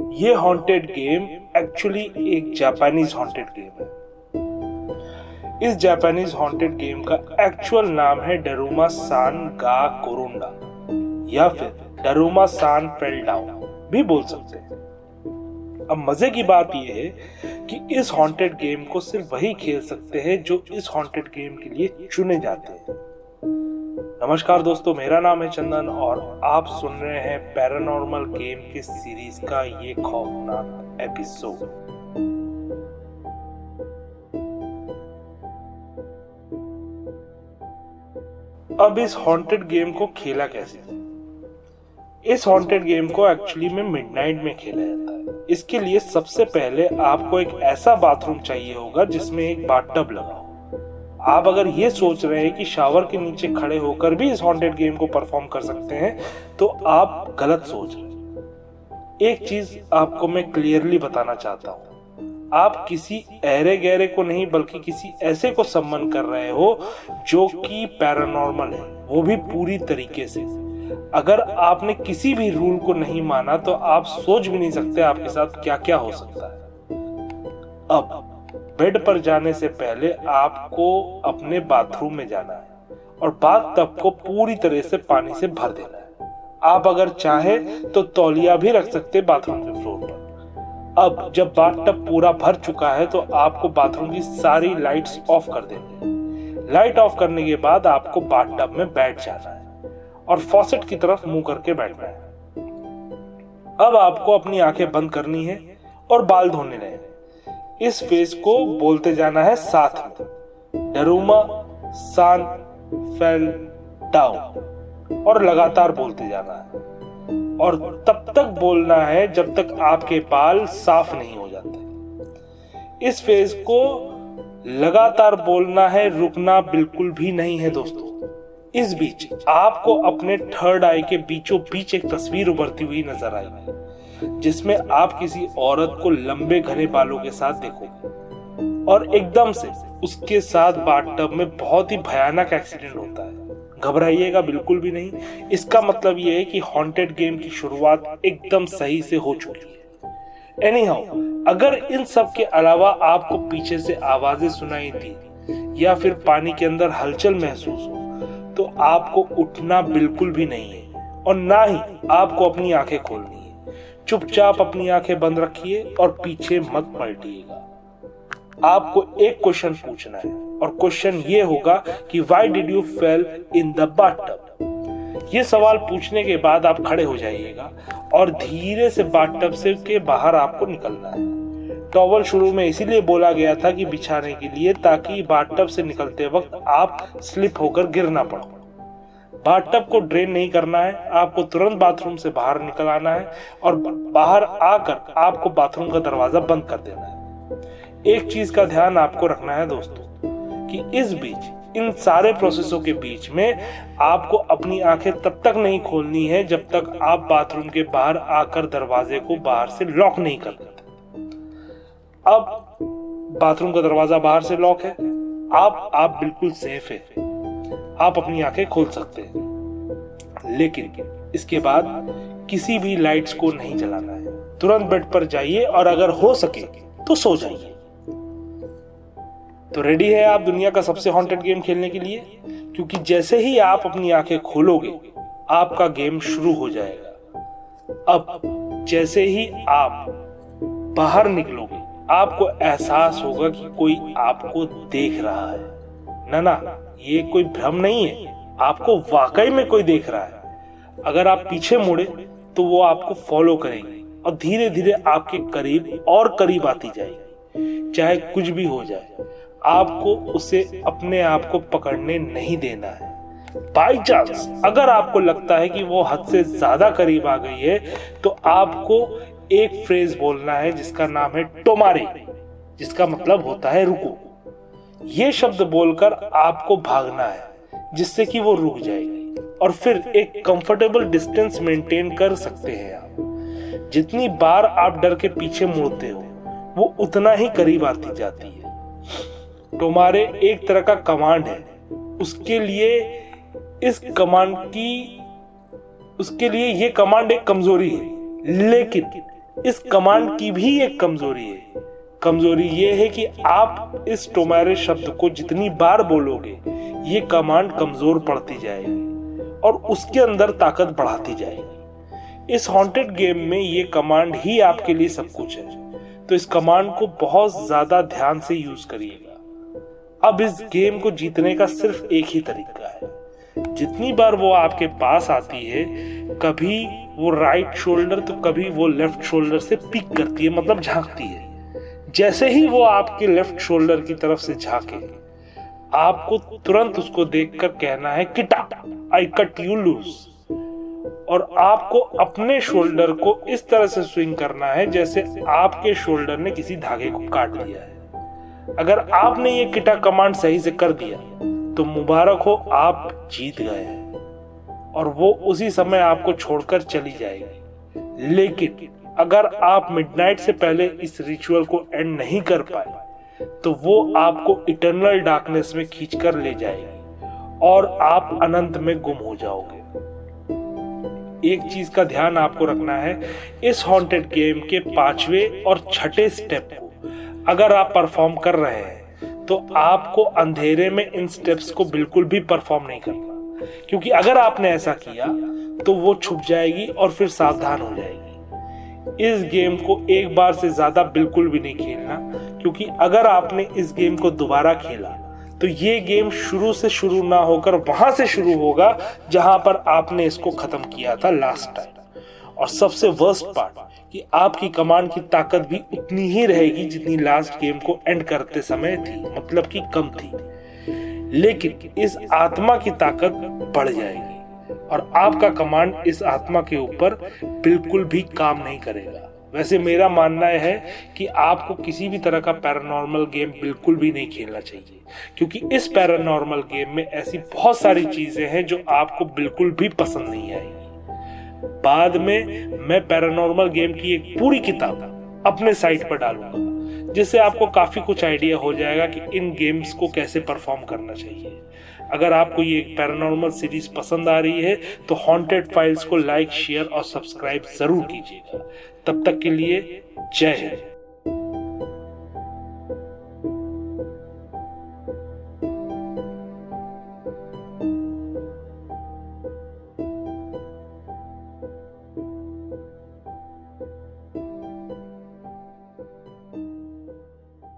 ये haunted game actually एक Japanese haunted game है। इस जापानीज हॉन्टेड गेम का एक्चुअल नाम है डरूमा सान गा कोरोंडा या फिर डरूमा सान फेल डाउन भी बोल सकते हैं। अब मज़े की बात यह है कि इस हॉन्टेड गेम को सिर्फ़ वही खेल सकते हैं जो इस हॉन्टेड गेम के लिए चुने जाते हैं। नमस्कार दोस्तों, मेरा नाम है चंदन और आप सुन रहे हैं पैरानॉर्मल गेम के सीरीज़ का ये खौफनाक एपिसोड। अब इस हॉन्टेड गेम को खेला कैसे? इस हॉन्टेड गेम को एक्चुअली में मिडनाइट में खेला जाता है। इसके लिए सबसे पहले आपको एक ऐसा बाथरूम चाहिए होगा जिसमें एक बाथटब लगा हो। आप अगर ये सोच रहे हैं कि शावर के नीचे खड़े होकर भी इस हॉन्टेड गेम को परफॉर्म कर सकते हैं तो आप गलत सोच रहे हैं। एक चीज़ आपको मैं क्लियरली बताना चाहता हूँ। आप किसी ऐरे गहरे को नहीं, बल्कि किसी ऐसे को सम्मान कर रहे हो जो कि पैरानॉर्मल है। वो भी पूरी तरीके से। अगर आपने किसी भी रूल को नहीं माना तो आप सोच भी नहीं सकते आपके साथ क्या क्या हो सकता है। अब बेड पर जाने से पहले आपको अपने बाथरूम में जाना है और बाथ टब को पूरी तरह से पानी से भर देना है। आप अगर चाहे तो तौलिया भी रख सकते बाथरूम के फ्लोर पर। अब जब बाथ टब पूरा भर चुका है तो आपको बाथरूम की सारी लाइट्स ऑफ़ कर देनी है। लाइट ऑफ़ करने के बाद आपको बाथ टब में बैठ जाना है और फॉसेट की तरफ़ मुँह करके बैठना है। अब आपको अपनी आँखें बंद करनी है और बाल धोने रहे इस फ़ेज़ को बोलते जाना है साथ में। डरूमा सान फेल डाउन और लगातार बोलते जाना है। और तब तक बोलना है जब तक आपके बाल साफ़ नहीं हो जाते। इस फ़ेज़ को लगातार बोलना है रुकना बिल्कुल भी नहीं है दोस्तों। इस बीच आपको अपने थर्ड आई के बीचों बीच एक तस्वीर उभरती हुई नज़र आई। है जिसमें आप किसी औरत को लंबे घने बालों के साथ देखोगे और एकदम से उसके साथ बाथटब में बहुत ही भयानक एक्सीडेंट होता है। घबराइएगा बिल्कुल भी नहीं। इसका मतलब यह है कि हॉन्टेड गेम की शुरुआत एकदम सही से हो चुकी है। एनी हाउ अगर इन सब के अलावा आपको पीछे से आवाज़ें सुनाई दी या फिर पानी के अंदर हलचल महसूस हो तो आपको उठना बिल्कुल भी नहीं है। और ना ही आपको अपनी आँखें खोलनी। चुपचाप अपनी आँखें बंद रखिए और पीछे मत पलटिएगा। आपको एक क्वेश्चन पूछना है और क्वेश्चन ये होगा कि why did you fell in the bathtub ये सवाल पूछने के बाद आप खड़े हो जाइएगा और धीरे से बाथटब से के बाहर आपको निकलना है। टॉवल शुरू में इसीलिए बोला गया था कि बिछाने के लिए ताकि बाथटब से निकलते वक्त आप स्लिप होकर गिर ना पड़ो। बाथटब को ड्रेन नहीं करना है, आपको तुरंत बाथरूम से बाहर निकल आना है और बाहर आकर आपको बाथरूम का दरवाज़ा बंद कर देना है। एक चीज़ का ध्यान आपको रखना है दोस्तों, कि इस बीच, इन सारे प्रोसेसों के बीच में आपको अपनी आँखें तब तक नहीं खोलनी है जब तक आप बाथरूम के बाहर आकर दरवाजे को बाहर से लॉक नहीं कर देते। अब बाथरूम का दरवाज़ा बाहर से लॉक है, आप आप बिल्कुल सेफ़ है। आप अपनी आँखें खोल सकते हैं। लेकिन इसके बाद किसी भी लाइट्स को नहीं जलाना है। तुरंत बेड पर जाइए और अगर हो सके तो सो जाइए। तो रेडी है आप दुनिया का सबसे हॉन्टेड गेम खेलने के लिए? क्योंकि जैसे ही आप अपनी आँखें खोलोगे, आपका गेम शुरू हो जाएगा। अब जैसे ही आप बाहर निकलोगे, आपको एहसास होगा कि कोई आपको देख रहा है। ना ना ये कोई भ्रम नहीं है। आपको वाकई में कोई देख रहा है। अगर आप पीछे मुड़े तो वो आपको फॉलो करेंगे और धीरे धीरे आपके करीब और करीब आती जाएगी। चाहे कुछ भी हो जाए, आपको उसे अपने आप को पकड़ने नहीं देना है। बाई चांस अगर आपको लगता है कि वो हद से ज़्यादा करीब आ गई है तो आपको एक फ्रेज बोलना है जिसका नाम है टोमारे, जिसका मतलब होता है रुको। ये शब्द बोलकर आपको भागना है, जिससे कि वो रुक जाएगी। और फिर एक कंफर्टेबल डिस्टेंस मेंटेन कर सकते हैं आप। जितनी बार आप डर के पीछे मुड़ते हो, वो उतना ही करीब आती जाती है। तुम्हारे एक तरह का कमांड है। उसके लिए, इस कमांड की, उसके लिए ये कमांड एक कमज़ोरी है। लेकिन, इस कमांड की भी एक कमज़ोरी है। कमज़ोरी ये है कि आप इस टोमारे शब्द को जितनी बार बोलोगे, ये कमांड कमज़ोर पड़ती जाएगी और उसके अंदर ताकत बढ़ाती जाएगी। इस हॉन्टेड गेम में ये कमांड ही आपके लिए सब कुछ है। तो इस कमांड को बहुत ज़्यादा ध्यान से यूज़ करिएगा। अब इस गेम को जीतने का सिर्फ़ एक ही तरीका है। जितनी बार वो आपके पास आती है, कभी वो राइट शोल्डर तो कभी वो लेफ़्ट शोल्डर से पिक करती है मतलब झांकती है। जैसे ही वो आपके लेफ़्ट शोल्डर की तरफ़ से झांके आपको तुरंत उसको देखकर कहना है, किटा आई कट यू लूज और आपको अपने शोल्डर को इस तरह से स्विंग करना है, जैसे आपके शोल्डर ने किसी धागे को काट दिया है। अगर आपने ये किटा कमांड सही से कर दिया तो मुबारक हो, आप जीत गए हैं। और वो उसी समय आपको छोड़कर चली जाएगी। लेकिन अगर आप मिडनाइट से पहले इस रिचुअल को एंड नहीं कर पाए तो वो आपको इटरनल डार्कनेस में खींच कर ले जाएगी और आप अनंत में गुम हो जाओगे। एक चीज़ का ध्यान आपको रखना है, इस हॉन्टेड गेम के पांचवे और छठे स्टेप को अगर आप परफॉर्म कर रहे हैं तो आपको अंधेरे में इन स्टेप्स को बिल्कुल भी परफॉर्म नहीं करना। क्योंकि अगर आपने ऐसा किया तो वो छुप जाएगी और फिर सावधान हो जाएगी। इस गेम को एक बार से ज़्यादा बिल्कुल भी नहीं खेलना, क्योंकि अगर आपने इस गेम को दोबारा खेला तो ये गेम शुरू से शुरू ना होकर वहाँ से शुरू होगा, जहाँ पर आपने इसको खत्म किया था लास्ट टाइम और सबसे वर्स्ट पार्ट कि आपकी कमांड की ताकत भी उतनी ही रहेगी जितनी लास्ट गेम को एंड करते समय थी मतलब कि कम थी। लेकिन इस आत्मा की ताकत बढ़ जाएगी। और आपका कमांड इस आत्मा के ऊपर बिल्कुल भी काम नहीं करेगा। वैसे मेरा मानना है कि आपको किसी भी तरह का पैरानॉर्मल गेम बिल्कुल भी नहीं खेलना चाहिए, क्योंकि इस पैरानॉर्मल गेम में ऐसी बहुत सारी चीज़ें हैं जो आपको बिल्कुल भी पसंद नहीं आएगी। बाद में मैं पैरानॉर्मल गेम की एक पूरी किताब अपने साइट पर डालूँगा। जिससे आपको काफ़ी कुछ आइडिया हो जाएगा कि इन गेम्स को कैसे परफॉर्म करना चाहिए। अगर आपको ये पैरानॉर्मल सीरीज़ पसंद आ रही है तो हॉन्टेड फाइल्स को लाइक शेयर और सब्सक्राइब ज़रूर कीजिएगा। तब तक के लिए जय हिंद।